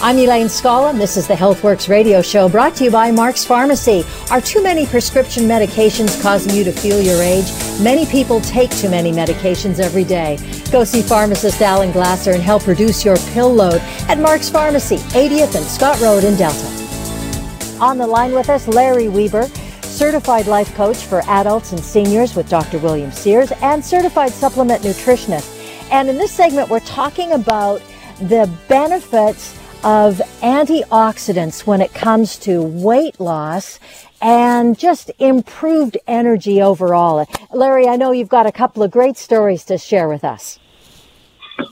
I'm Elaine Scala, and this is the HealthWorks radio show brought to you by Mark's Pharmacy. Are too many prescription medications causing you to feel your age? Many people take too many medications every day. Go see pharmacist Alan Glasser and help reduce your pill load at Mark's Pharmacy, 80th and Scott Road in Delta. On the line with us, Larry Weber, certified life coach for adults and seniors with Dr. William Sears, and certified supplement nutritionist. And in this segment, we're talking about the benefits of antioxidants when it comes to weight loss and just improved energy overall. Larry, I know you've got a couple of great stories to share with us.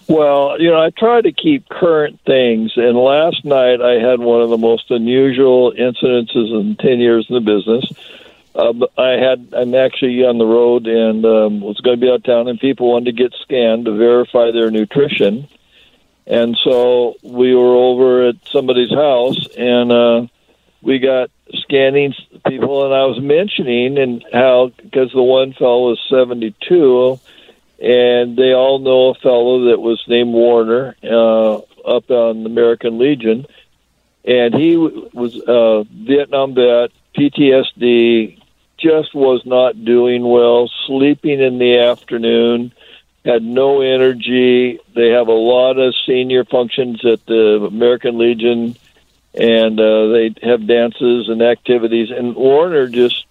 Well, you know, I try to keep current things, and last night I had one of the most unusual incidences in 10 years in the business. Uh, I had I'm actually on the road and um, was going to be out of town, and people wanted to get scanned to verify their nutrition. And so we were over at somebody's house, and uh, we got scanning people, and I was mentioning and how because the one fellow was 72, and they all know a fellow that was named Warner uh, up on the American Legion, and he was a Vietnam vet, PTSD, just was not doing well, sleeping in the afternoon had no energy. They have a lot of senior functions at the American Legion, and uh, they have dances and activities. And Warner just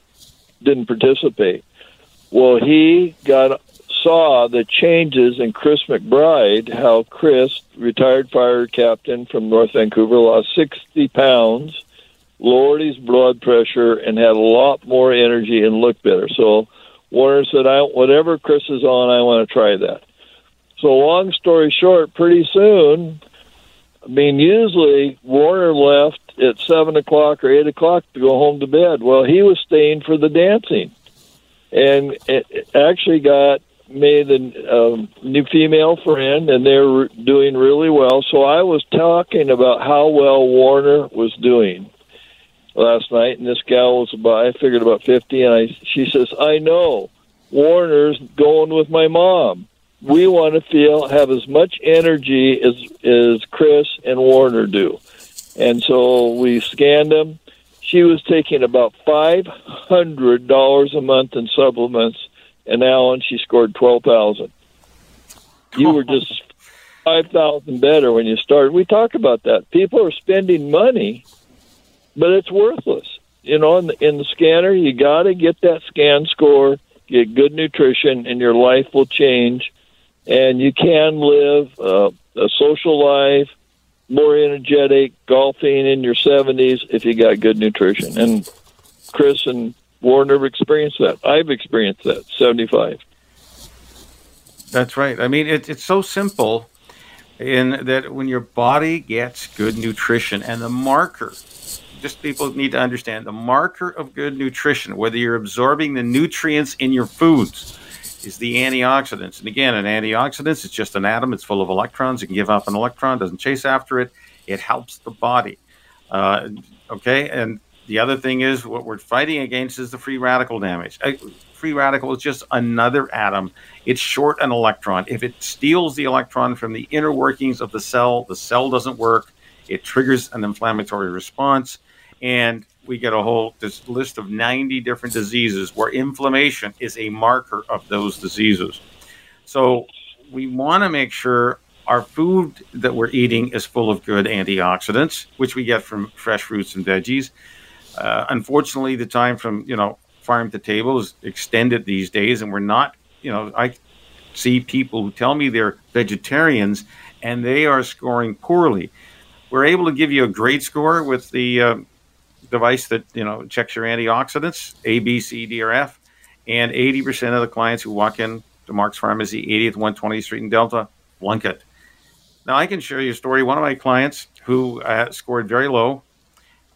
didn't participate. Well, he got saw the changes in Chris McBride, how Chris, retired fire captain from North Vancouver, lost 60 pounds, lowered his blood pressure, and had a lot more energy and looked better. So Warner said, "I whatever Chris is on, I want to try that." So, long story short, pretty soon, I mean, usually Warner left at seven o'clock or eight o'clock to go home to bed. Well, he was staying for the dancing, and it actually got made a um, new female friend, and they're doing really well. So I was talking about how well Warner was doing last night, and this gal was about I figured about fifty, and I she says, "I know Warner's going with my mom. We want to feel have as much energy as as Chris and Warner do." And so we scanned them. She was taking about five hundred dollars a month in supplements, and Alan she scored twelve thousand. You were just five thousand better when you started. We talk about that. People are spending money but it's worthless. You know, in the, in the scanner, you got to get that scan score, get good nutrition, and your life will change. And you can live uh, a social life, more energetic, golfing in your 70s if you got good nutrition. And Chris and Warren have experienced that. I've experienced that, 75. That's right. I mean, it, it's so simple in that when your body gets good nutrition and the marker just people need to understand the marker of good nutrition, whether you're absorbing the nutrients in your foods, is the antioxidants. And again, an antioxidant is just an atom. It's full of electrons. You can give up an electron, doesn't chase after it. It helps the body. Uh, okay, and the other thing is what we're fighting against is the free radical damage. A free radical is just another atom. It's short an electron. If it steals the electron from the inner workings of the cell, the cell doesn't work. It triggers an inflammatory response and we get a whole this list of 90 different diseases where inflammation is a marker of those diseases. So we want to make sure our food that we're eating is full of good antioxidants, which we get from fresh fruits and veggies. Uh, unfortunately, the time from you know farm to table is extended these days, and we're not. You know, I see people who tell me they're vegetarians and they are scoring poorly. We're able to give you a great score with the uh, device that you know checks your antioxidants, A, B, C, D, or F, and 80% of the clients who walk in to Mark's Pharmacy, 80th 120th Street in Delta, flunk it. Now I can share you a story. One of my clients who uh, scored very low.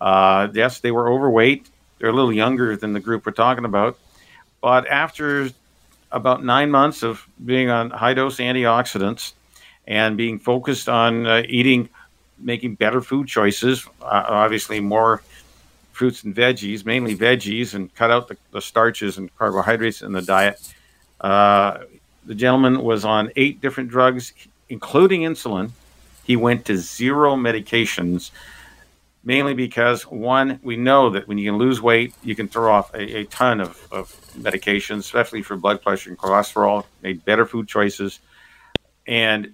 Uh, yes, they were overweight. They're a little younger than the group we're talking about, but after about nine months of being on high dose antioxidants and being focused on uh, eating, making better food choices, uh, obviously more fruits and veggies, mainly veggies, and cut out the, the starches and carbohydrates in the diet. Uh, the gentleman was on eight different drugs, including insulin. He went to zero medications, mainly because one, we know that when you lose weight, you can throw off a, a ton of, of medications, especially for blood pressure and cholesterol. Made better food choices, and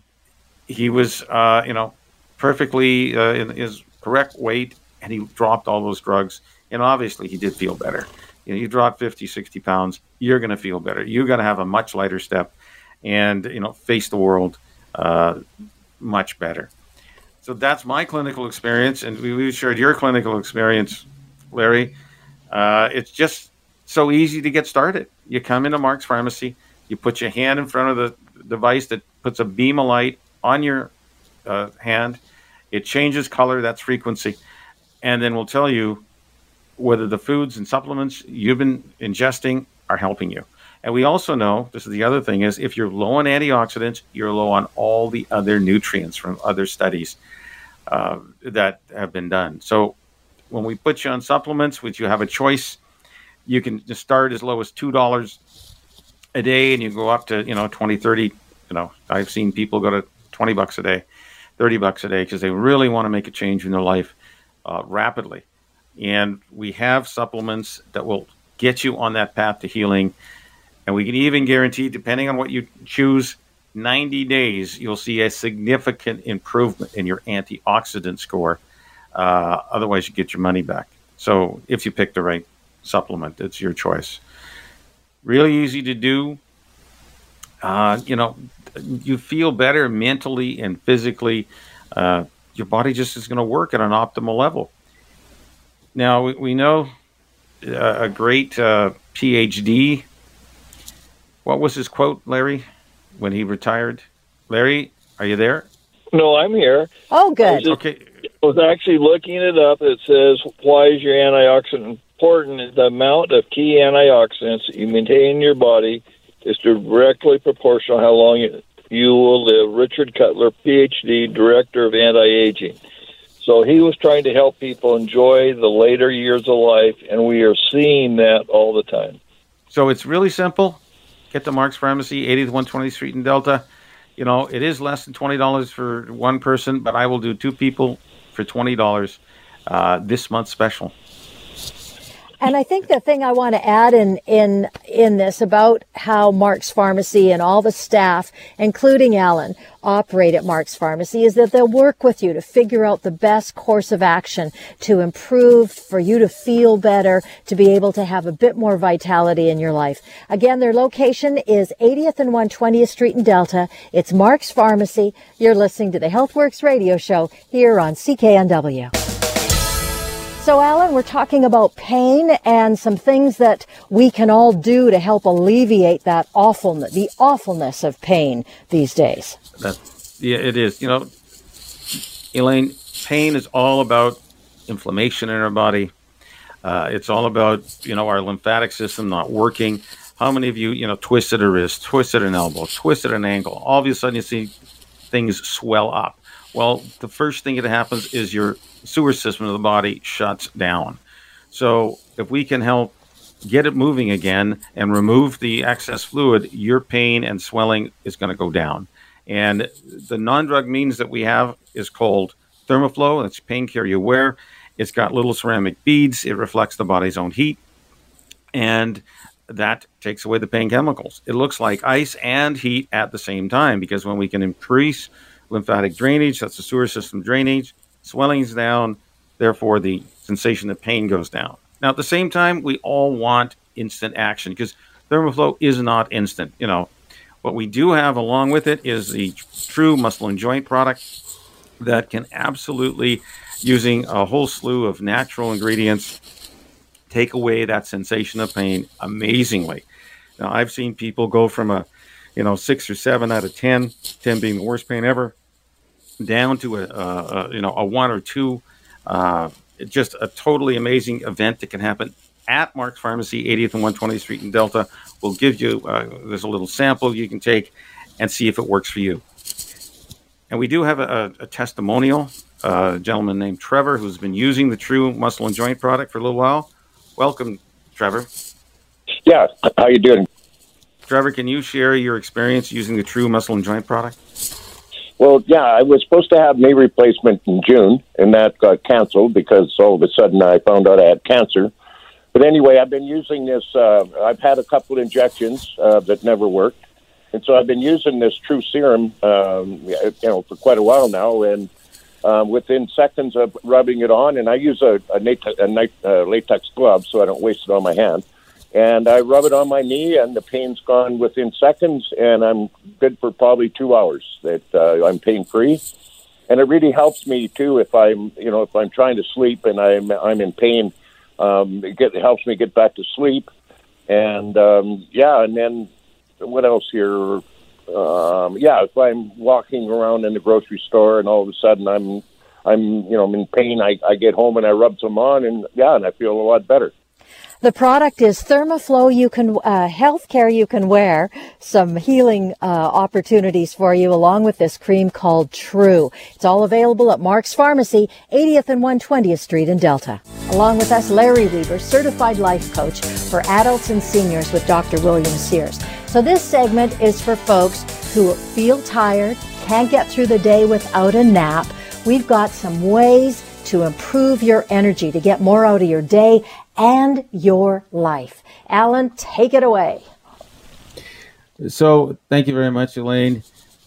he was, uh, you know, perfectly uh, in his correct weight and he dropped all those drugs. And obviously, he did feel better. You know, you drop 50, 60 pounds, you're going to feel better. You're going to have a much lighter step and, you know, face the world uh, much better. So that's my clinical experience. And we, we shared your clinical experience, Larry. Uh, it's just so easy to get started. You come into Mark's Pharmacy, you put your hand in front of the device that puts a beam of light on your uh, hand. It changes color, that's frequency and then we'll tell you whether the foods and supplements you've been ingesting are helping you. And we also know this is the other thing is if you're low on antioxidants, you're low on all the other nutrients from other studies uh, that have been done. So when we put you on supplements, which you have a choice, you can just start as low as two dollars a day, and you go up to you know 20, 30. You know, I've seen people go to 20 bucks a day, 30 bucks a day because they really want to make a change in their life uh, rapidly. And we have supplements that will get you on that path to healing. And we can even guarantee, depending on what you choose, 90 days, you'll see a significant improvement in your antioxidant score. Uh, otherwise, you get your money back. So, if you pick the right supplement, it's your choice. Really easy to do. Uh, you know, you feel better mentally and physically. Uh, your body just is going to work at an optimal level. Now, we, we know uh, a great uh, PhD. What was his quote, Larry, when he retired? Larry, are you there? No, I'm here. Oh, good. I okay. I was actually looking it up. It says, why is your antioxidant important? The amount of key antioxidants that you maintain in your body is directly proportional how long you, will live. Richard Cutler, PhD, Director of Anti Aging. So he was trying to help people enjoy the later years of life, and we are seeing that all the time. So it's really simple. Get to Mark's Pharmacy, 80th 120th Street in Delta. You know, it is less than $20 for one person, but I will do two people for $20 uh, this month special. And I think the thing I want to add in, in, in this about how Mark's Pharmacy and all the staff, including Alan, operate at Mark's Pharmacy is that they'll work with you to figure out the best course of action to improve, for you to feel better, to be able to have a bit more vitality in your life. Again, their location is 80th and 120th Street in Delta. It's Mark's Pharmacy. You're listening to the HealthWorks radio show here on CKNW. So, Alan, we're talking about pain and some things that we can all do to help alleviate that awfulness, the awfulness of pain these days. Yeah, it is. You know, Elaine, pain is all about inflammation in our body. Uh, it's all about you know our lymphatic system not working. How many of you you know twisted a wrist, twisted an elbow, twisted an ankle? All of a sudden, you see things swell up. Well, the first thing that happens is your sewer system of the body shuts down. So if we can help get it moving again and remove the excess fluid, your pain and swelling is going to go down. And the non-drug means that we have is called Thermoflow. That's pain care you wear. It's got little ceramic beads. It reflects the body's own heat, and that takes away the pain chemicals. It looks like ice and heat at the same time because when we can increase lymphatic drainage, that's the sewer system drainage, swelling's down, therefore the sensation of pain goes down. Now, at the same time, we all want instant action because thermoflow is not instant. You know, what we do have along with it is the true muscle and joint product that can absolutely, using a whole slew of natural ingredients, take away that sensation of pain amazingly. Now, I've seen people go from a you know, six or seven out of 10, 10 being the worst pain ever, down to a, a, you know, a one or two. Uh, just a totally amazing event that can happen at Mark's Pharmacy, 80th and 120th Street in Delta. We'll give you, uh, there's a little sample you can take and see if it works for you. And we do have a, a testimonial, uh, a gentleman named Trevor who's been using the True Muscle and Joint product for a little while. Welcome, Trevor. Yeah, how you doing? Trevor, can you share your experience using the True Muscle and Joint product? Well, yeah, I was supposed to have knee replacement in June, and that got canceled because all of a sudden I found out I had cancer. But anyway, I've been using this. Uh, I've had a couple injections uh, that never worked, and so I've been using this True Serum, um, you know, for quite a while now. And um, within seconds of rubbing it on, and I use a, a, nat- a nat- uh, latex glove so I don't waste it on my hand. And I rub it on my knee, and the pain's gone within seconds, and I'm good for probably two hours. That uh, I'm pain free, and it really helps me too if I'm, you know, if I'm trying to sleep and I'm I'm in pain. Um, it, get, it helps me get back to sleep, and um, yeah, and then what else here? Um, yeah, if I'm walking around in the grocery store and all of a sudden I'm I'm you know I'm in pain, I, I get home and I rub some on, and yeah, and I feel a lot better. The product is Thermoflow. You can uh, healthcare. You can wear some healing uh, opportunities for you, along with this cream called True. It's all available at Mark's Pharmacy, 80th and 120th Street in Delta. Along with us, Larry Weaver, certified life coach for adults and seniors with Dr. William Sears. So this segment is for folks who feel tired, can't get through the day without a nap. We've got some ways to improve your energy, to get more out of your day and your life. Alan, take it away. So, thank you very much, Elaine.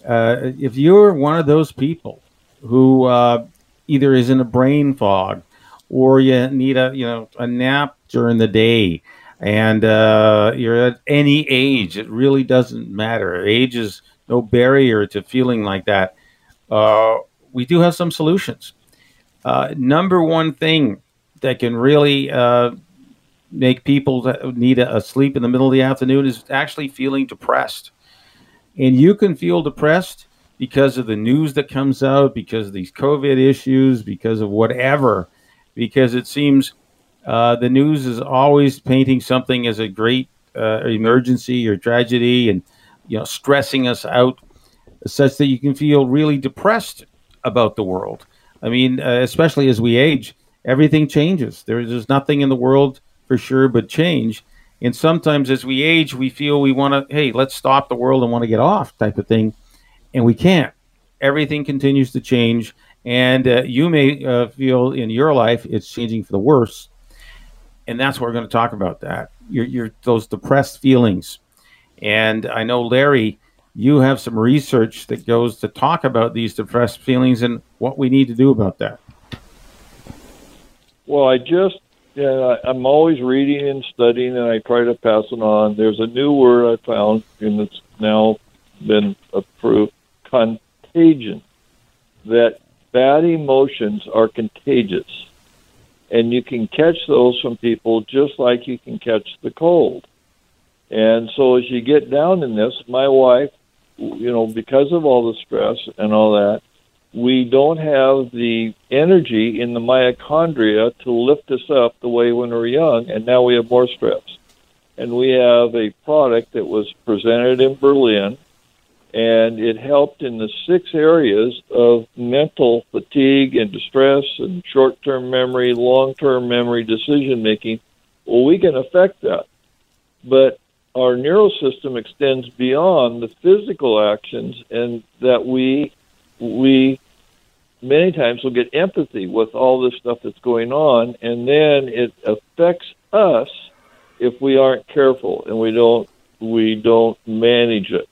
Uh, if you're one of those people who uh, either is in a brain fog or you need a you know a nap during the day, and uh, you're at any age, it really doesn't matter. Age is no barrier to feeling like that. Uh, we do have some solutions. Uh, number one thing that can really uh, make people that need a, a sleep in the middle of the afternoon is actually feeling depressed. And you can feel depressed because of the news that comes out, because of these COVID issues, because of whatever, because it seems uh, the news is always painting something as a great uh, emergency or tragedy and you know stressing us out such that you can feel really depressed about the world. I mean, uh, especially as we age, everything changes. There's, there's nothing in the world for sure but change. And sometimes as we age, we feel we want to, hey, let's stop the world and want to get off type of thing. And we can't. Everything continues to change. And uh, you may uh, feel in your life it's changing for the worse. And that's what we're going to talk about that. Your, your, those depressed feelings. And I know, Larry, you have some research that goes to talk about these depressed feelings and what we need to do about that. Well, I just yeah, I'm always reading and studying, and I try to pass it on. There's a new word I found, and it's now been approved: contagion. That bad emotions are contagious, and you can catch those from people just like you can catch the cold. And so, as you get down in this, my wife, you know, because of all the stress and all that, we don't have the energy in the mitochondria to lift us up the way when we're young, and now we have more stress. And we have a product that was presented in Berlin, and it helped in the six areas of mental fatigue and distress and short term memory, long term memory, decision making. Well, we can affect that. But our neural system extends beyond the physical actions, and that we we many times will get empathy with all this stuff that's going on, and then it affects us if we aren't careful and we don't we don't manage it.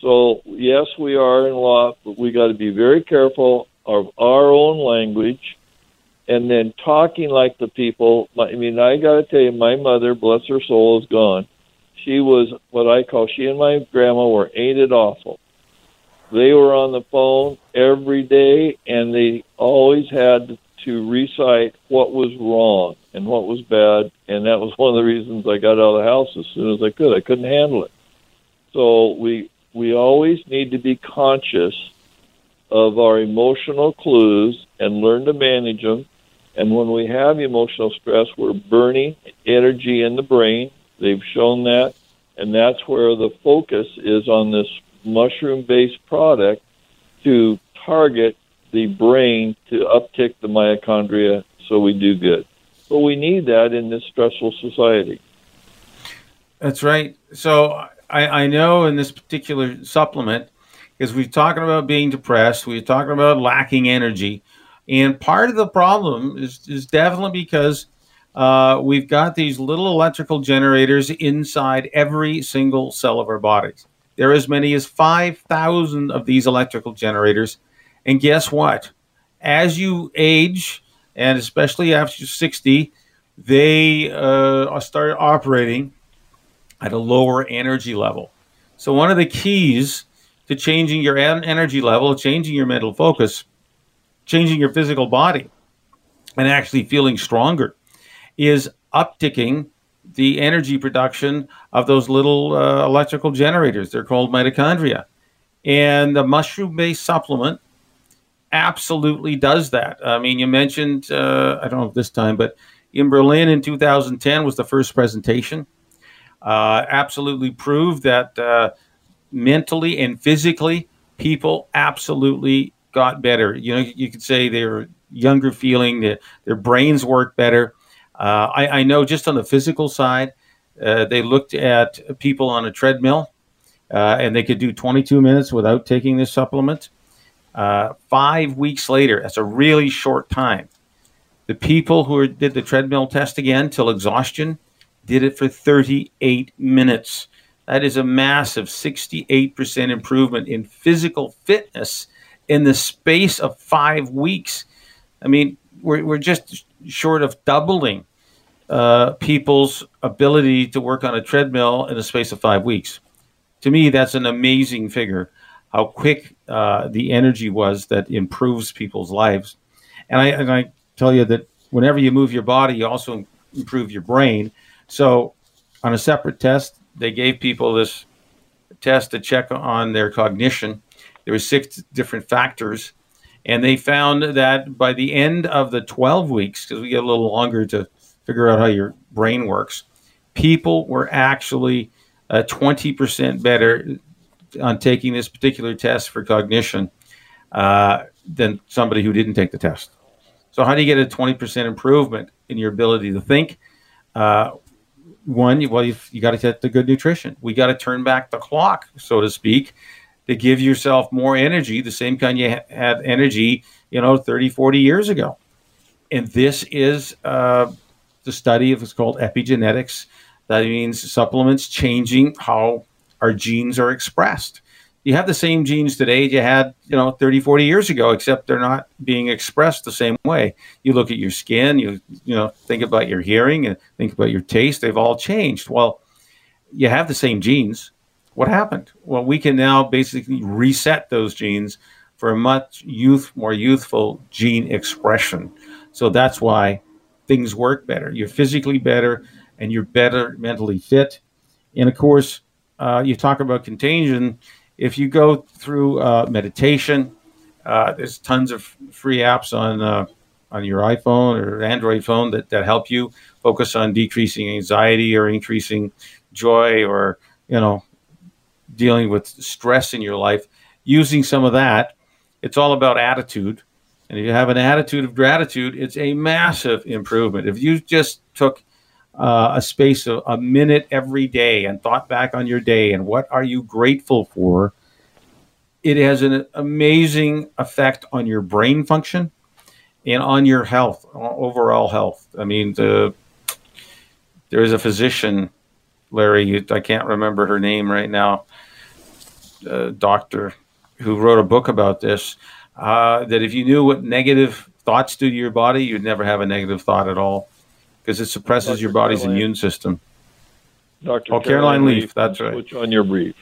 So yes, we are in law, but we got to be very careful of our own language, and then talking like the people. I mean, I got to tell you, my mother, bless her soul, is gone. She was what I call. She and my grandma were ain't it awful they were on the phone every day, and they always had to recite what was wrong and what was bad, and that was one of the reasons I got out of the house as soon as I could. I couldn't handle it. So we we always need to be conscious of our emotional clues and learn to manage them. And when we have emotional stress, we're burning energy in the brain. They've shown that. And that's where the focus is on this mushroom based product to target the brain to uptick the mitochondria so we do good. But we need that in this stressful society. That's right. So I, I know in this particular supplement, because we're talking about being depressed, we're talking about lacking energy. And part of the problem is, is definitely because uh, we've got these little electrical generators inside every single cell of our bodies. There are as many as 5,000 of these electrical generators. And guess what? As you age, and especially after 60, they uh, start operating at a lower energy level. So, one of the keys to changing your energy level, changing your mental focus, changing your physical body, and actually feeling stronger is upticking the energy production of those little uh, electrical generators. They're called mitochondria. And the mushroom based supplement absolutely does that. I mean, you mentioned, uh, I don't know if this time, but in Berlin in 2010 was the first presentation. Uh, absolutely proved that uh, mentally and physically, people absolutely got better. You know, you could say they're younger feeling, their, their brains work better. Uh, I, I, know just on the physical side, uh, they looked at people on a treadmill uh, and they could do 22 minutes without taking this supplement. Uh, five weeks later, that's a really short time. The people who did the treadmill test again till exhaustion did it for 38 minutes. That is a massive 68% improvement in physical fitness in the space of five weeks. I mean, we're, we're just short of doubling uh, people's ability to work on a treadmill in a space of five weeks. To me, that's an amazing figure. How quick uh, the energy was that improves people's lives, and I and I tell you that whenever you move your body, you also improve your brain. So, on a separate test, they gave people this test to check on their cognition. There were six different factors, and they found that by the end of the 12 weeks, because we get a little longer to figure out how your brain works, people were actually uh, 20% better on taking this particular test for cognition uh, than somebody who didn't take the test. So, how do you get a 20% improvement in your ability to think? Uh, one, well, you've, you got to get the good nutrition. We got to turn back the clock, so to speak, to give yourself more energy, the same kind you had energy, you know, 30, 40 years ago. And this is uh, the study of what's called epigenetics. That means supplements changing how our genes are expressed you have the same genes today you had, you know, 30, 40 years ago, except they're not being expressed the same way. You look at your skin, you you know, think about your hearing and think about your taste, they've all changed. Well, you have the same genes. What happened? Well, we can now basically reset those genes for a much youth more youthful gene expression. So that's why things work better. You're physically better and you're better mentally fit. And of course, uh, you talk about contagion if you go through uh, meditation, uh, there's tons of free apps on uh, on your iPhone or Android phone that, that help you focus on decreasing anxiety or increasing joy or you know dealing with stress in your life. Using some of that, it's all about attitude. And if you have an attitude of gratitude, it's a massive improvement. If you just took uh, a space of a minute every day and thought back on your day and what are you grateful for, it has an amazing effect on your brain function and on your health, overall health. I mean, the, there is a physician, Larry, I can't remember her name right now, doctor, who wrote a book about this. Uh, that if you knew what negative thoughts do to your body, you'd never have a negative thought at all because it suppresses Dr. your body's Caroline. immune system. Dr. Oh, Caroline, Caroline Leaf, Leaf, that's right. Switch on your brain.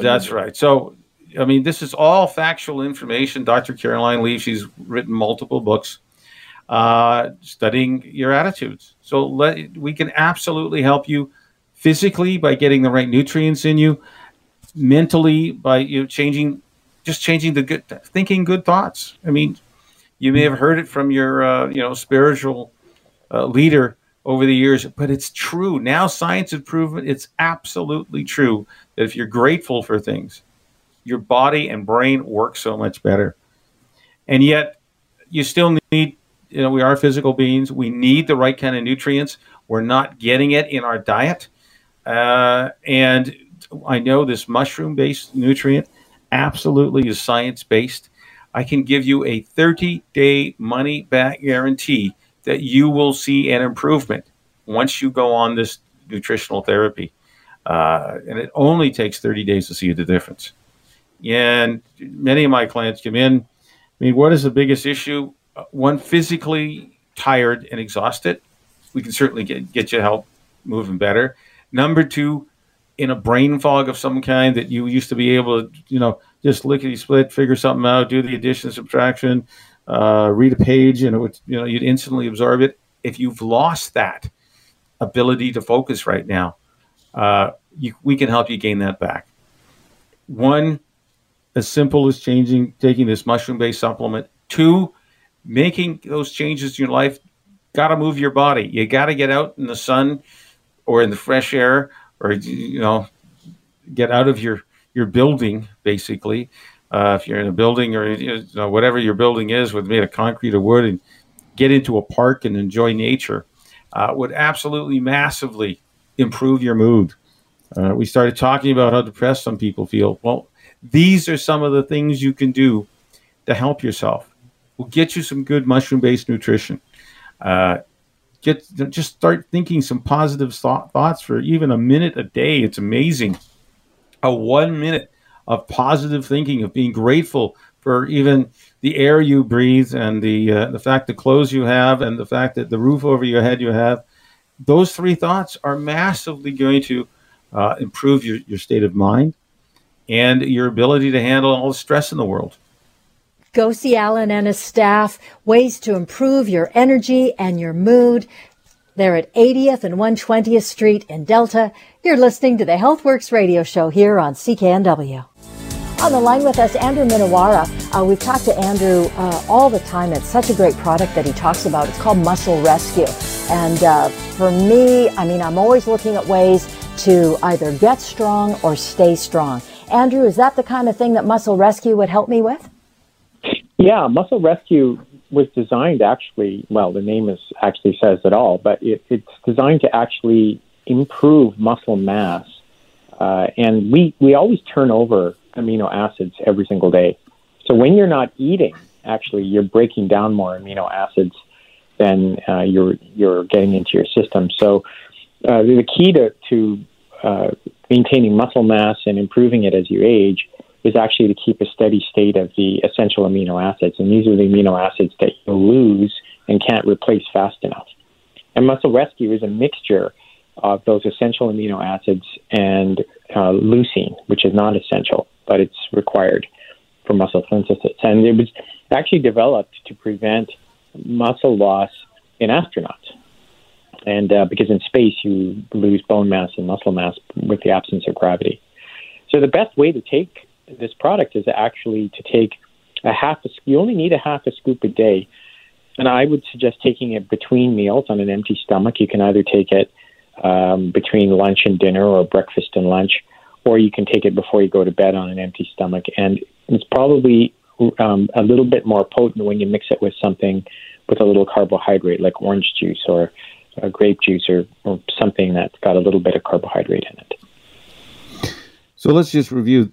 that's right. So, I mean, this is all factual information. Dr. Caroline Leaf, she's written multiple books uh, studying your attitudes. So, let, we can absolutely help you physically by getting the right nutrients in you, mentally by you know, changing, just changing the good, thinking good thoughts. I mean, you may have heard it from your, uh, you know, spiritual uh, leader over the years, but it's true. Now science has proven it's absolutely true that if you're grateful for things, your body and brain work so much better. And yet, you still need, you know, we are physical beings. We need the right kind of nutrients. We're not getting it in our diet. Uh, and I know this mushroom based nutrient absolutely is science based. I can give you a 30 day money back guarantee that you will see an improvement once you go on this nutritional therapy. Uh, and it only takes 30 days to see the difference. And many of my clients come in. I mean, what is the biggest issue? Uh, one, physically tired and exhausted. We can certainly get, get you help moving better. Number two, in a brain fog of some kind that you used to be able to, you know, just lickety split, figure something out, do the addition, subtraction, uh, read a page, and it would, you know, you'd instantly absorb it. If you've lost that ability to focus right now, uh, you, we can help you gain that back. One, as simple as changing, taking this mushroom based supplement. Two, making those changes in your life. Got to move your body. You got to get out in the sun or in the fresh air or, you know, get out of your, your building, basically. Uh, if you're in a building or you know, whatever your building is, with made of concrete or wood, and get into a park and enjoy nature, uh, would absolutely massively improve your mood. Uh, we started talking about how depressed some people feel. Well, these are some of the things you can do to help yourself. We'll get you some good mushroom based nutrition. Get just start thinking some positive thought, thoughts for even a minute a day. It's amazing. A one minute of positive thinking, of being grateful for even the air you breathe and the uh, the fact the clothes you have and the fact that the roof over your head you have. Those three thoughts are massively going to uh, improve your, your state of mind and your ability to handle all the stress in the world. Go see Alan and his staff, ways to improve your energy and your mood. They're at 80th and 120th Street in Delta. You're listening to the HealthWorks radio show here on CKNW. On the line with us, Andrew Minowara. Uh, we've talked to Andrew uh, all the time. It's such a great product that he talks about. It's called Muscle Rescue. And uh, for me, I mean, I'm always looking at ways to either get strong or stay strong. Andrew, is that the kind of thing that Muscle Rescue would help me with? Yeah, Muscle Rescue was designed actually, well, the name is actually says it all, but it, it's designed to actually improve muscle mass. Uh, and we, we always turn over amino acids every single day. So when you're not eating, actually, you're breaking down more amino acids than uh, you're, you're getting into your system. So uh, the key to, to uh, maintaining muscle mass and improving it as you age is actually to keep a steady state of the essential amino acids. And these are the amino acids that you lose and can't replace fast enough. And Muscle Rescue is a mixture of those essential amino acids and uh, leucine, which is not essential, but it's required for muscle synthesis. And it was actually developed to prevent muscle loss in astronauts. And uh, because in space you lose bone mass and muscle mass with the absence of gravity. So the best way to take this product is actually to take a half a you only need a half a scoop a day. And i would suggest taking it between meals on an empty stomach. You can either take it um, between lunch and dinner or breakfast and lunch or you can take it before you go to bed on an empty stomach. And it's probably um, a little bit more potent when you mix it with something with a little carbohydrate like orange juice or a grape juice or, or something that's got a little bit of carbohydrate in it. So let's just review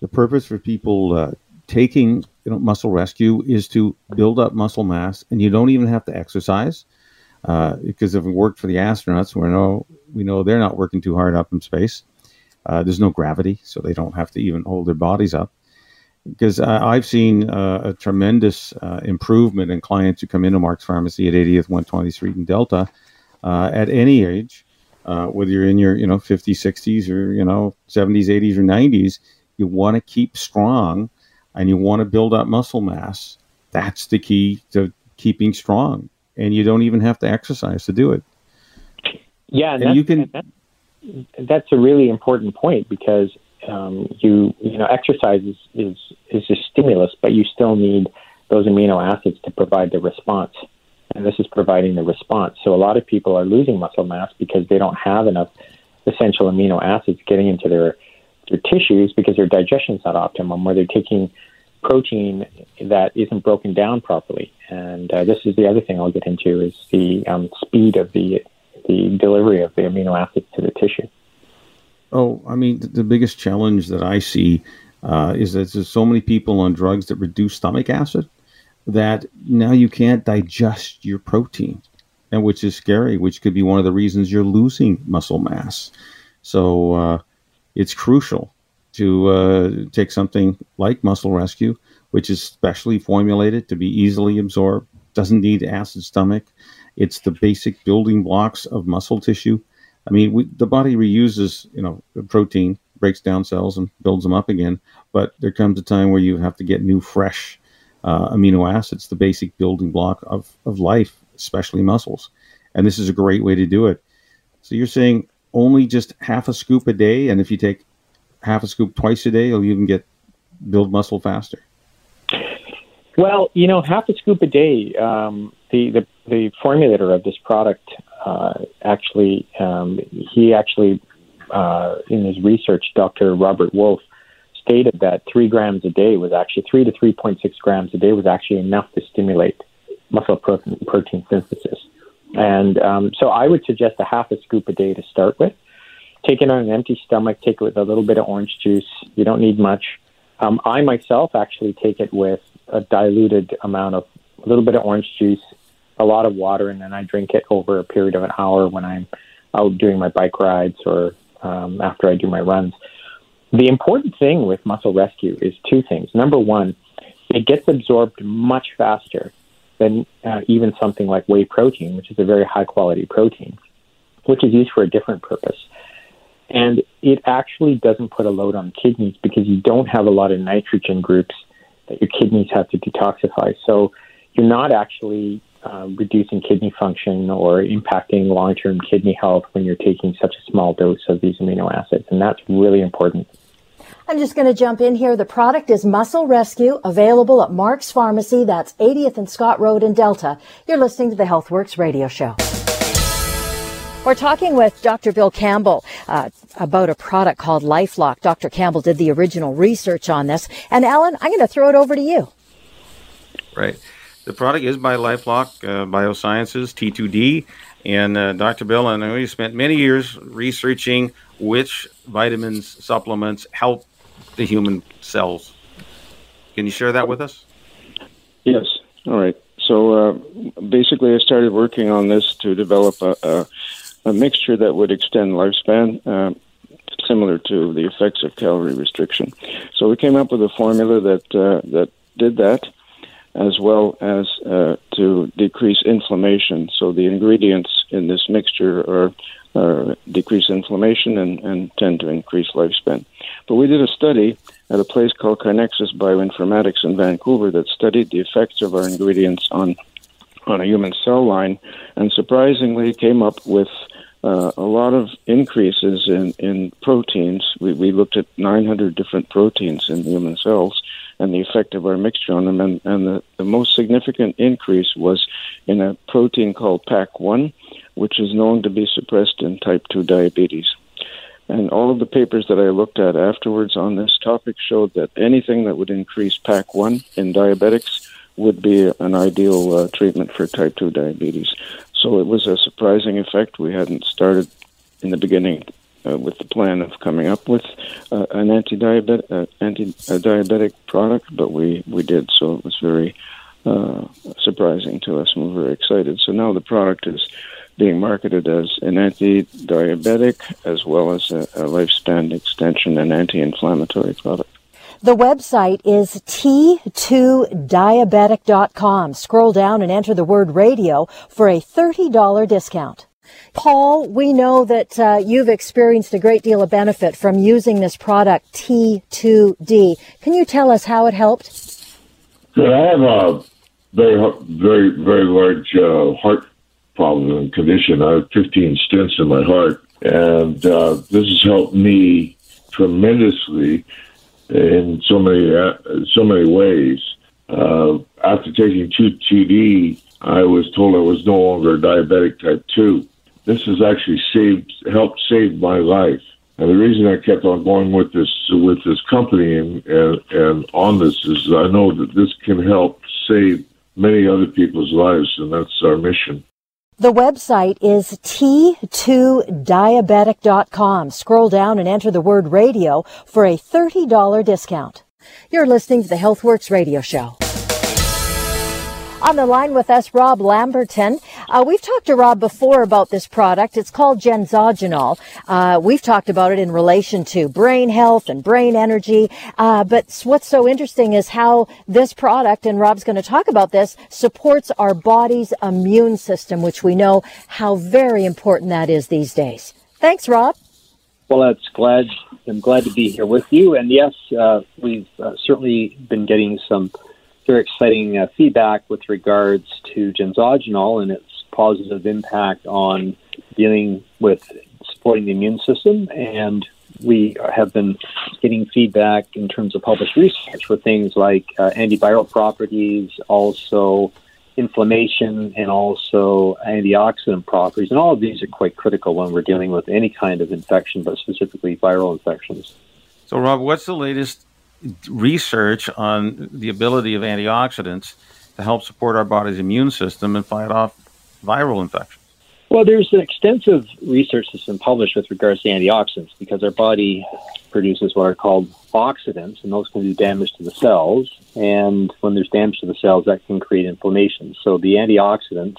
the purpose for people uh, taking you know, muscle rescue is to build up muscle mass, and you don't even have to exercise uh, because if it worked for the astronauts, we know we know they're not working too hard up in space. Uh, there's no gravity, so they don't have to even hold their bodies up. Because I've seen uh, a tremendous uh, improvement in clients who come into Mark's Pharmacy at 80th 120th Street in Delta uh, at any age, whether you're in your you know 50s, 60s, or you know 70s, 80s, or 90s you want to keep strong and you want to build up muscle mass. That's the key to keeping strong. And you don't even have to exercise to do it. Yeah, and, and you can. That's, that's a really important point because um, you you know exercise is, is is a stimulus, but you still need those amino acids to provide the response, and this is providing the response. So a lot of people are losing muscle mass because they don't have enough essential amino acids getting into their their tissues because their digestion is not optimum, where they're taking protein that isn't broken down properly. And uh, this is the other thing I'll get into is the um, speed of the the delivery of the amino acids to the tissue. Oh, I mean, the biggest challenge that I see uh, is that there's so many people on drugs that reduce stomach acid that now you can't digest your protein, and which is scary, which could be one of the reasons you're losing muscle mass. So uh, it's crucial to uh, take something like Muscle Rescue, which is specially formulated to be easily absorbed, doesn't need acid stomach. It's the basic building blocks of muscle tissue. I mean, we, the body reuses, you know, protein, breaks down cells and builds them up again. But there comes a time where you have to get new, fresh uh, amino acids, the basic building block of, of life, especially muscles. And this is a great way to do it. So you're saying only just half a scoop a day, and if you take half a scoop twice a day, you'll even get build muscle faster. Well, you know, half a scoop a day. Um, the, the the formulator of this product uh, actually, um, he actually, uh, in his research, Dr. Robert Wolfe stated that three grams a day was actually three to three point six grams a day was actually enough to stimulate muscle protein, protein synthesis. And um, so I would suggest a half a scoop a day to start with. Take it on an empty stomach. Take it with a little bit of orange juice. You don't need much. Um, I myself actually take it with a diluted amount of a little bit of orange juice, a lot of water, and then I drink it over a period of an hour when I'm out doing my bike rides or um, after I do my runs. The important thing with Muscle Rescue is two things. Number one, it gets absorbed much faster than uh, even something like whey protein, which is a very high quality protein, which is used for a different purpose. And it actually doesn't put a load on kidneys because you don't have a lot of nitrogen groups that your kidneys have to detoxify. So you're not actually uh, reducing kidney function or impacting long term kidney health when you're taking such a small dose of these amino acids. And that's really important. I'm just going to jump in here. The product is Muscle Rescue, available at Mark's Pharmacy. That's 80th and Scott Road in Delta. You're listening to the HealthWorks radio show. We're talking with Dr. Bill Campbell uh, about a product called LifeLock. Dr. Campbell did the original research on this. And Alan, I'm going to throw it over to you. Right. The product is by LifeLock uh, Biosciences, T2D. And uh, Dr. Bill, and I know you spent many years researching which vitamins, supplements help the human cells. Can you share that with us? Yes. All right. So uh, basically, I started working on this to develop a, a, a mixture that would extend lifespan, uh, similar to the effects of calorie restriction. So we came up with a formula that uh, that did that, as well as uh, to decrease inflammation. So the ingredients in this mixture are uh, decrease inflammation and, and tend to increase lifespan. But we did a study at a place called Kinexus Bioinformatics in Vancouver that studied the effects of our ingredients on on a human cell line, and surprisingly came up with uh, a lot of increases in, in proteins. We, we looked at 900 different proteins in human cells and the effect of our mixture on them. And, and the, the most significant increase was in a protein called PAK1, which is known to be suppressed in type 2 diabetes. And all of the papers that I looked at afterwards on this topic showed that anything that would increase PAK1 in diabetics would be an ideal uh, treatment for type 2 diabetes. So it was a surprising effect. We hadn't started in the beginning uh, with the plan of coming up with uh, an anti-diabetic, uh, anti-diabetic product, but we, we did. So it was very uh, surprising to us, and we're very excited. So now the product is being marketed as an anti-diabetic as well as a, a lifespan extension and anti-inflammatory product. The website is t2diabetic.com. Scroll down and enter the word radio for a $30 discount. Paul, we know that uh, you've experienced a great deal of benefit from using this product, T2D. Can you tell us how it helped? I have a very, very, very large uh, heart problem and condition. I have 15 stents in my heart, and uh, this has helped me tremendously in so many uh, so many ways. Uh, after taking 2TD, I was told I was no longer diabetic type 2. This has actually saved, helped save my life. And the reason I kept on going with this with this company and, and, and on this is I know that this can help save many other people's lives, and that's our mission. The website is t2diabetic.com. Scroll down and enter the word radio for a $30 discount. You're listening to the HealthWorks radio show. On the line with us, Rob Lamberton. Uh, we've talked to Rob before about this product. It's called Genzogenol. Uh, we've talked about it in relation to brain health and brain energy. Uh, but what's so interesting is how this product, and Rob's going to talk about this, supports our body's immune system, which we know how very important that is these days. Thanks, Rob. Well, that's glad. I'm glad to be here with you. And yes, uh, we've uh, certainly been getting some very exciting uh, feedback with regards to genzogenol and its positive impact on dealing with supporting the immune system. And we have been getting feedback in terms of published research for things like uh, antiviral properties, also inflammation, and also antioxidant properties. And all of these are quite critical when we're dealing with any kind of infection, but specifically viral infections. So, Rob, what's the latest research on the ability of antioxidants to help support our body's immune system and fight off viral infections? Well, there's an extensive research that's been published with regards to antioxidants because our body produces what are called oxidants, and those can do damage to the cells. And when there's damage to the cells, that can create inflammation. So the antioxidants,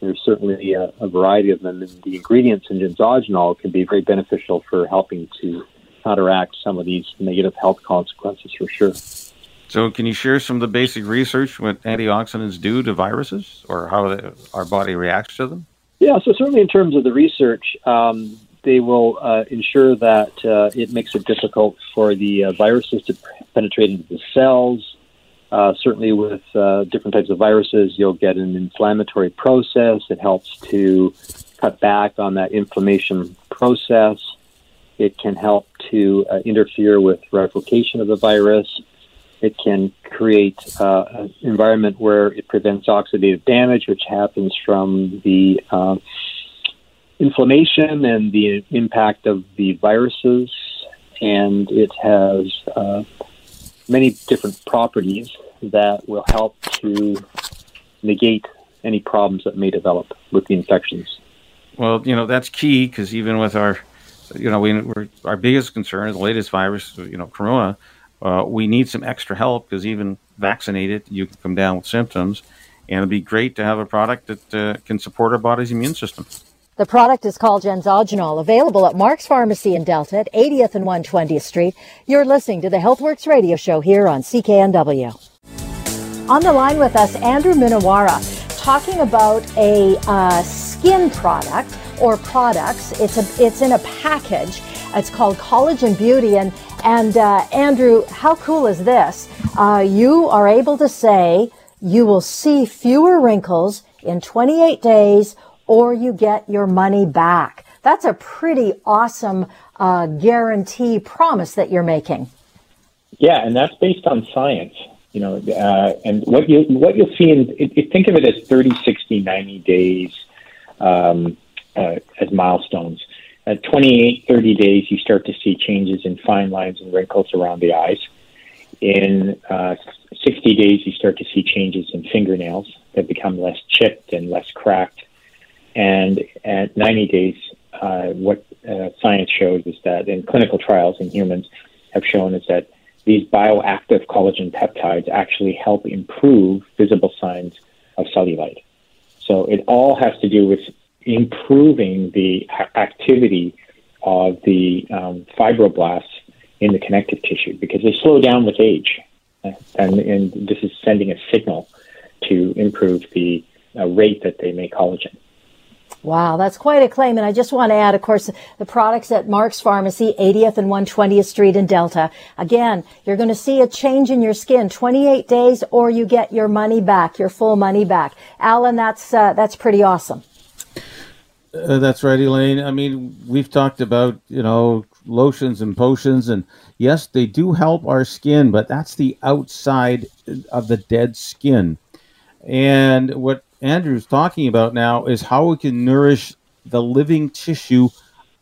there's certainly a, a variety of them, and the ingredients in genzogenol can be very beneficial for helping to counteract some of these negative health consequences for sure. So, can you share some of the basic research what antioxidants do to viruses or how they, our body reacts to them? Yeah, so certainly in terms of the research, um, they will uh, ensure that uh, it makes it difficult for the uh, viruses to penetrate into the cells. Uh, certainly, with uh, different types of viruses, you'll get an inflammatory process. It helps to cut back on that inflammation process. It can help to uh, interfere with replication of the virus. It can create uh, an environment where it prevents oxidative damage, which happens from the uh, inflammation and the impact of the viruses. And it has uh, many different properties that will help to negate any problems that may develop with the infections. Well, you know, that's key because even with our you know, we, are our biggest concern is the latest virus, you know, corona. Uh, we need some extra help because even vaccinated, you can come down with symptoms, and it'd be great to have a product that uh, can support our body's immune system. The product is called Genzogenol, available at Mark's Pharmacy in Delta at 80th and 120th Street. You're listening to the HealthWorks radio show here on CKNW. On the line with us, Andrew Minowara, talking about a uh, skin product or products. It's a it's in a package. It's called Collagen Beauty, and and uh, Andrew, how cool is this? Uh, you are able to say you will see fewer wrinkles in 28 days, or you get your money back. That's a pretty awesome uh, guarantee promise that you're making. Yeah, and that's based on science. You know, uh, and what you what you'll see in it, it, think of it as 30, 60, 90 days. Um, uh, as milestones. At 28, 30 days, you start to see changes in fine lines and wrinkles around the eyes. In uh, 60 days, you start to see changes in fingernails that become less chipped and less cracked. And at 90 days, uh, what uh, science shows is that in clinical trials in humans have shown is that these bioactive collagen peptides actually help improve visible signs of cellulite. So it all has to do with improving the activity of the um, fibroblasts in the connective tissue because they slow down with age. And, and this is sending a signal to improve the uh, rate that they make collagen. Wow, that's quite a claim. And I just want to add, of course, the products at Mark's Pharmacy, 80th and 120th Street in Delta. Again, you're going to see a change in your skin, 28 days, or you get your money back, your full money back. Alan, that's, uh, that's pretty awesome. Uh, that's right, Elaine. I mean, we've talked about, you know, lotions and potions, and yes, they do help our skin, but that's the outside of the dead skin. And what Andrew's talking about now is how we can nourish the living tissue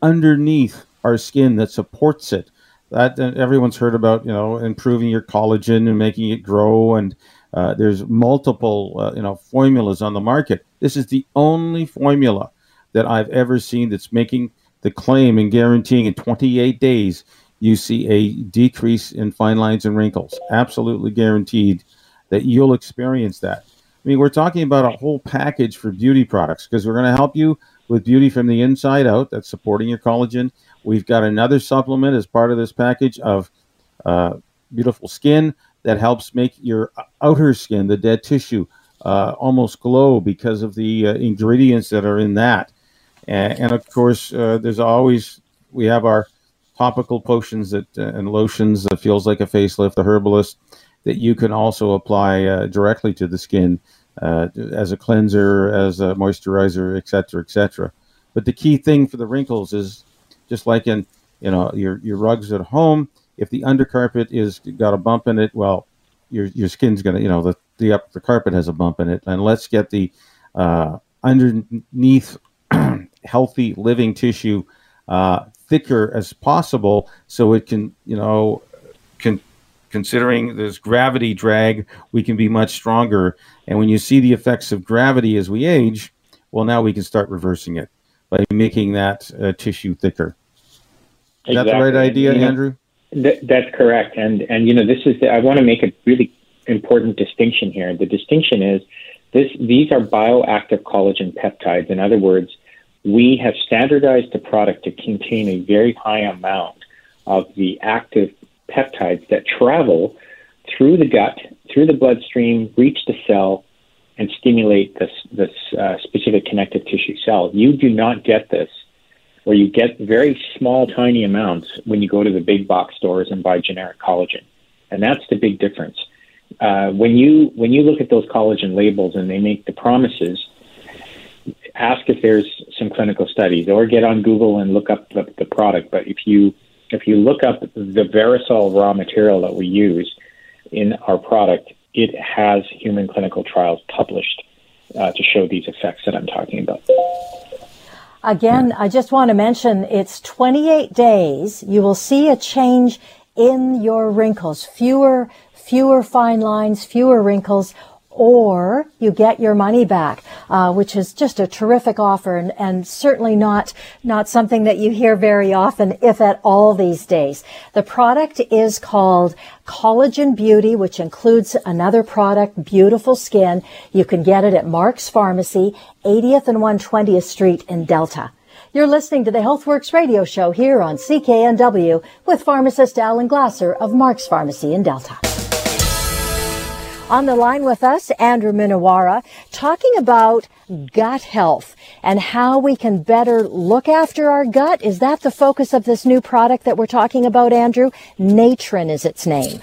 underneath our skin that supports it. That uh, everyone's heard about, you know, improving your collagen and making it grow, and uh, there's multiple, uh, you know, formulas on the market. This is the only formula that I've ever seen that's making the claim and guaranteeing in 28 days you see a decrease in fine lines and wrinkles. Absolutely guaranteed that you'll experience that. I mean, we're talking about a whole package for beauty products because we're going to help you with beauty from the inside out. That's supporting your collagen. We've got another supplement as part of this package of uh, beautiful skin that helps make your outer skin, the dead tissue, uh, almost glow because of the uh, ingredients that are in that. And, and of course, uh, there's always we have our topical potions that uh, and lotions that feels like a facelift, the herbalist that you can also apply uh, directly to the skin uh, as a cleanser, as a moisturizer, etc., etc. But the key thing for the wrinkles is just like in you know your your rugs at home. If the undercarpet is got a bump in it, well, your your skin's gonna you know the the up the carpet has a bump in it, and let's get the uh, underneath healthy living tissue uh, thicker as possible so it can you know can considering this gravity drag, we can be much stronger. And when you see the effects of gravity as we age, well, now we can start reversing it by making that uh, tissue thicker. Is exactly. that the right idea, you Andrew? th- that's correct. And and you know, this is the, I want to make it really important distinction here. The distinction is this: these are bioactive collagen peptides. In other words, we have standardized the product to contain a very high amount of the active peptides that travel through the gut, through the bloodstream, reach the cell, and stimulate this, this uh, specific connective tissue cell. You do not get this, or you get very small, tiny amounts when you go to the big box stores and buy generic collagen, and that's the big difference. Uh, when you when you look at those collagen labels and they make the promises, ask if there's some clinical studies, or get on Google and look up the, the product. But if you if you look up the Verisol raw material that we use in our product, it has human clinical trials published uh, to show these effects that I'm talking about. Again, I just want to mention it's 28 days. You will see a change in your wrinkles. Fewer, fewer fine lines, fewer wrinkles or you get your money back, uh, which is just a terrific offer and, and, certainly not not something that you hear very often, if at all, these days. The product is called Collagen Beauty, which includes another product, Beautiful Skin. You can get it at Mark's Pharmacy, 80th and 120th Street in Delta. You're listening to the HealthWorks radio show here on CKNW with pharmacist Alan Glasser of Mark's Pharmacy in Delta. On the line with us, Andrew Minowara, talking about gut health and how we can better look after our gut. Is that the focus of this new product that we're talking about, Andrew? Natren is its name.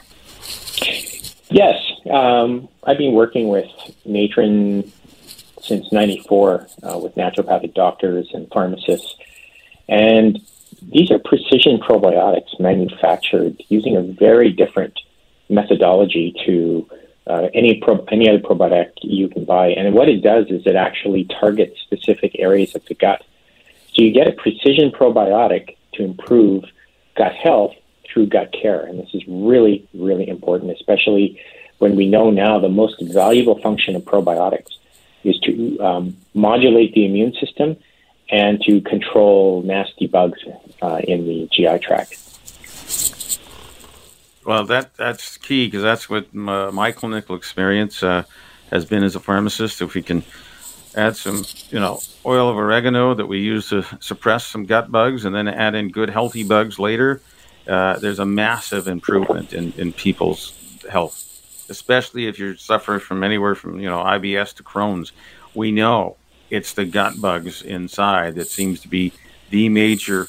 Yes. Um, I've been working with Natren since 94 uh, with naturopathic doctors and pharmacists. And these are precision probiotics manufactured using a very different methodology to uh, any pro- any other probiotic you can buy. And what it does is it actually targets specific areas of the gut. So you get a precision probiotic to improve gut health through gut care. And this is really, really important, especially when we know now the most valuable function of probiotics is to um, modulate the immune system and to control nasty bugs uh, in the GI tract. Well, that that's key because that's what my, my clinical experience uh, has been as a pharmacist. If we can add some, you know, oil of oregano that we use to suppress some gut bugs, and then add in good healthy bugs later, uh, there's a massive improvement in, in people's health, especially if you're suffering from anywhere from you know IBS to Crohn's. We know it's the gut bugs inside that seems to be the major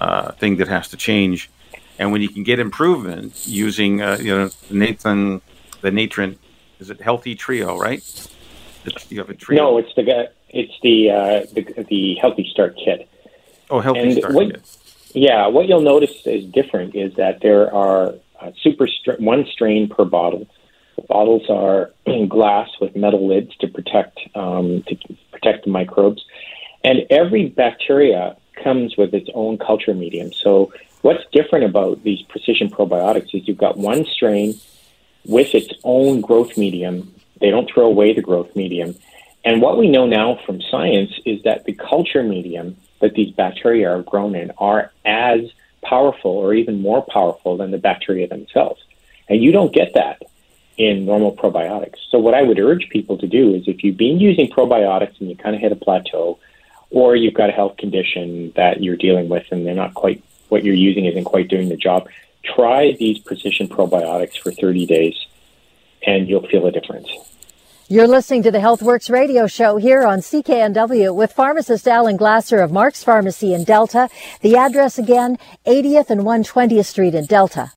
uh, thing that has to change and when you can get improvement using, uh, you know, Nathan, the Natren, is it Healthy Trio, right? You have a trio. No, it's the it's the uh, the, the Healthy Start Kit. Oh, Healthy and Start what, Kit. Yeah, what you'll notice is different is that there are uh, super str- one strain per bottle. Bottles are glass with metal lids to protect um, to protect the microbes, and every bacteria comes with its own culture medium. So what's different about these precision probiotics is you've got one strain with its own growth medium. They don't throw away the growth medium. And what we know now from science is that the culture medium that these bacteria are grown in are as powerful or even more powerful than the bacteria themselves. And you don't get that in normal probiotics. So what I would urge people to do is if you've been using probiotics and you kind of hit a plateau, or you've got a health condition that you're dealing with and they're not quite what you're using isn't quite doing the job, try these precision probiotics for 30 days and you'll feel a difference. You're listening to the HealthWorks radio show here on CKNW with pharmacist Alan Glasser of Mark's Pharmacy in Delta. The address again, 80th and 120th Street in Delta.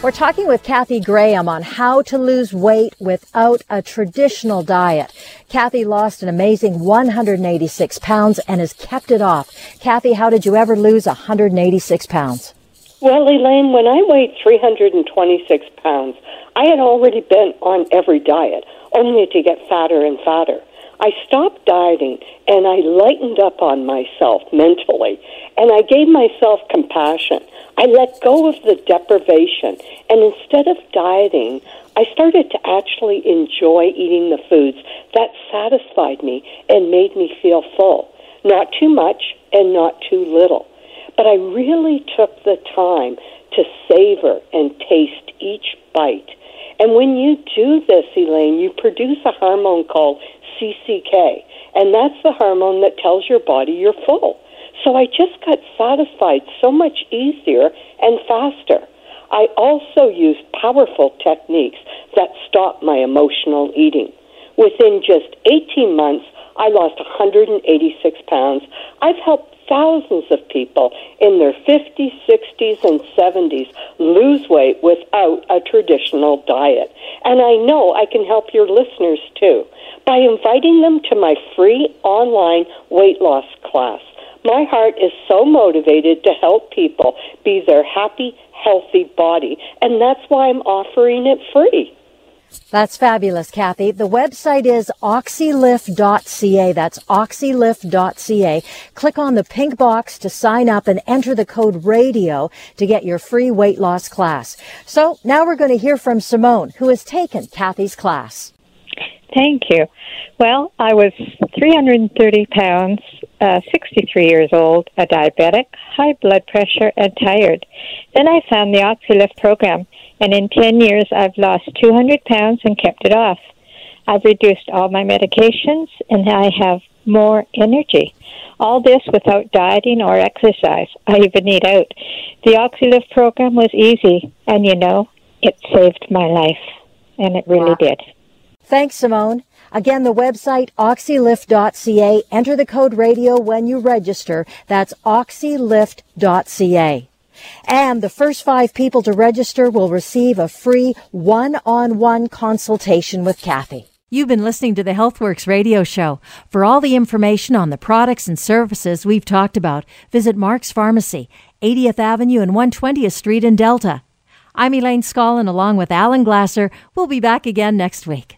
We're talking with Kathy Graham on how to lose weight without a traditional diet. Kathy lost an amazing 186 pounds and has kept it off. Kathy, how did you ever lose 186 pounds? Well, Elaine, when I weighed 326 pounds, I had already been on every diet, only to get fatter and fatter. I stopped dieting and I lightened up on myself mentally and I gave myself compassion. I let go of the deprivation and instead of dieting, I started to actually enjoy eating the foods that satisfied me and made me feel full. Not too much and not too little. But I really took the time to savor and taste each bite. And when you do this, Elaine, you produce a hormone called CCK, and that's the hormone that tells your body you're full. So I just got satisfied so much easier and faster. I also used powerful techniques that stop my emotional eating. Within just 18 months, I lost 186 pounds. I've helped thousands of people in their 50s, 60s, and 70s lose weight without a traditional diet. And I know I can help your listeners too by inviting them to my free online weight loss class. My heart is so motivated to help people be their happy, healthy body, and that's why I'm offering it free. That's fabulous, Kathy. The website is oxylift.ca. That's oxylift.ca. Click on the pink box to sign up and enter the code radio to get your free weight loss class. So now we're going to hear from Simone, who has taken Kathy's class. Thank you. Well, I was 330 pounds, uh, 63 years old, a diabetic, high blood pressure, and tired. Then I found the OxyLift program and in 10 years, I've lost 200 pounds and kept it off. I've reduced all my medications and I have more energy. All this without dieting or exercise. I even eat out. The OxyLift program was easy, and you know, it saved my life, and it really wow. did. Thanks, Simone. Again, the website oxylift.ca. Enter the code radio when you register. That's oxylift.ca. And the first five people to register will receive a free one-on-one consultation with Kathy. You've been listening to the HealthWorks radio show. For all the information on the products and services we've talked about, visit Mark's Pharmacy, 80th Avenue and 120th Street in Delta. I'm Elaine Scollin along with Alan Glasser. We'll be back again next week.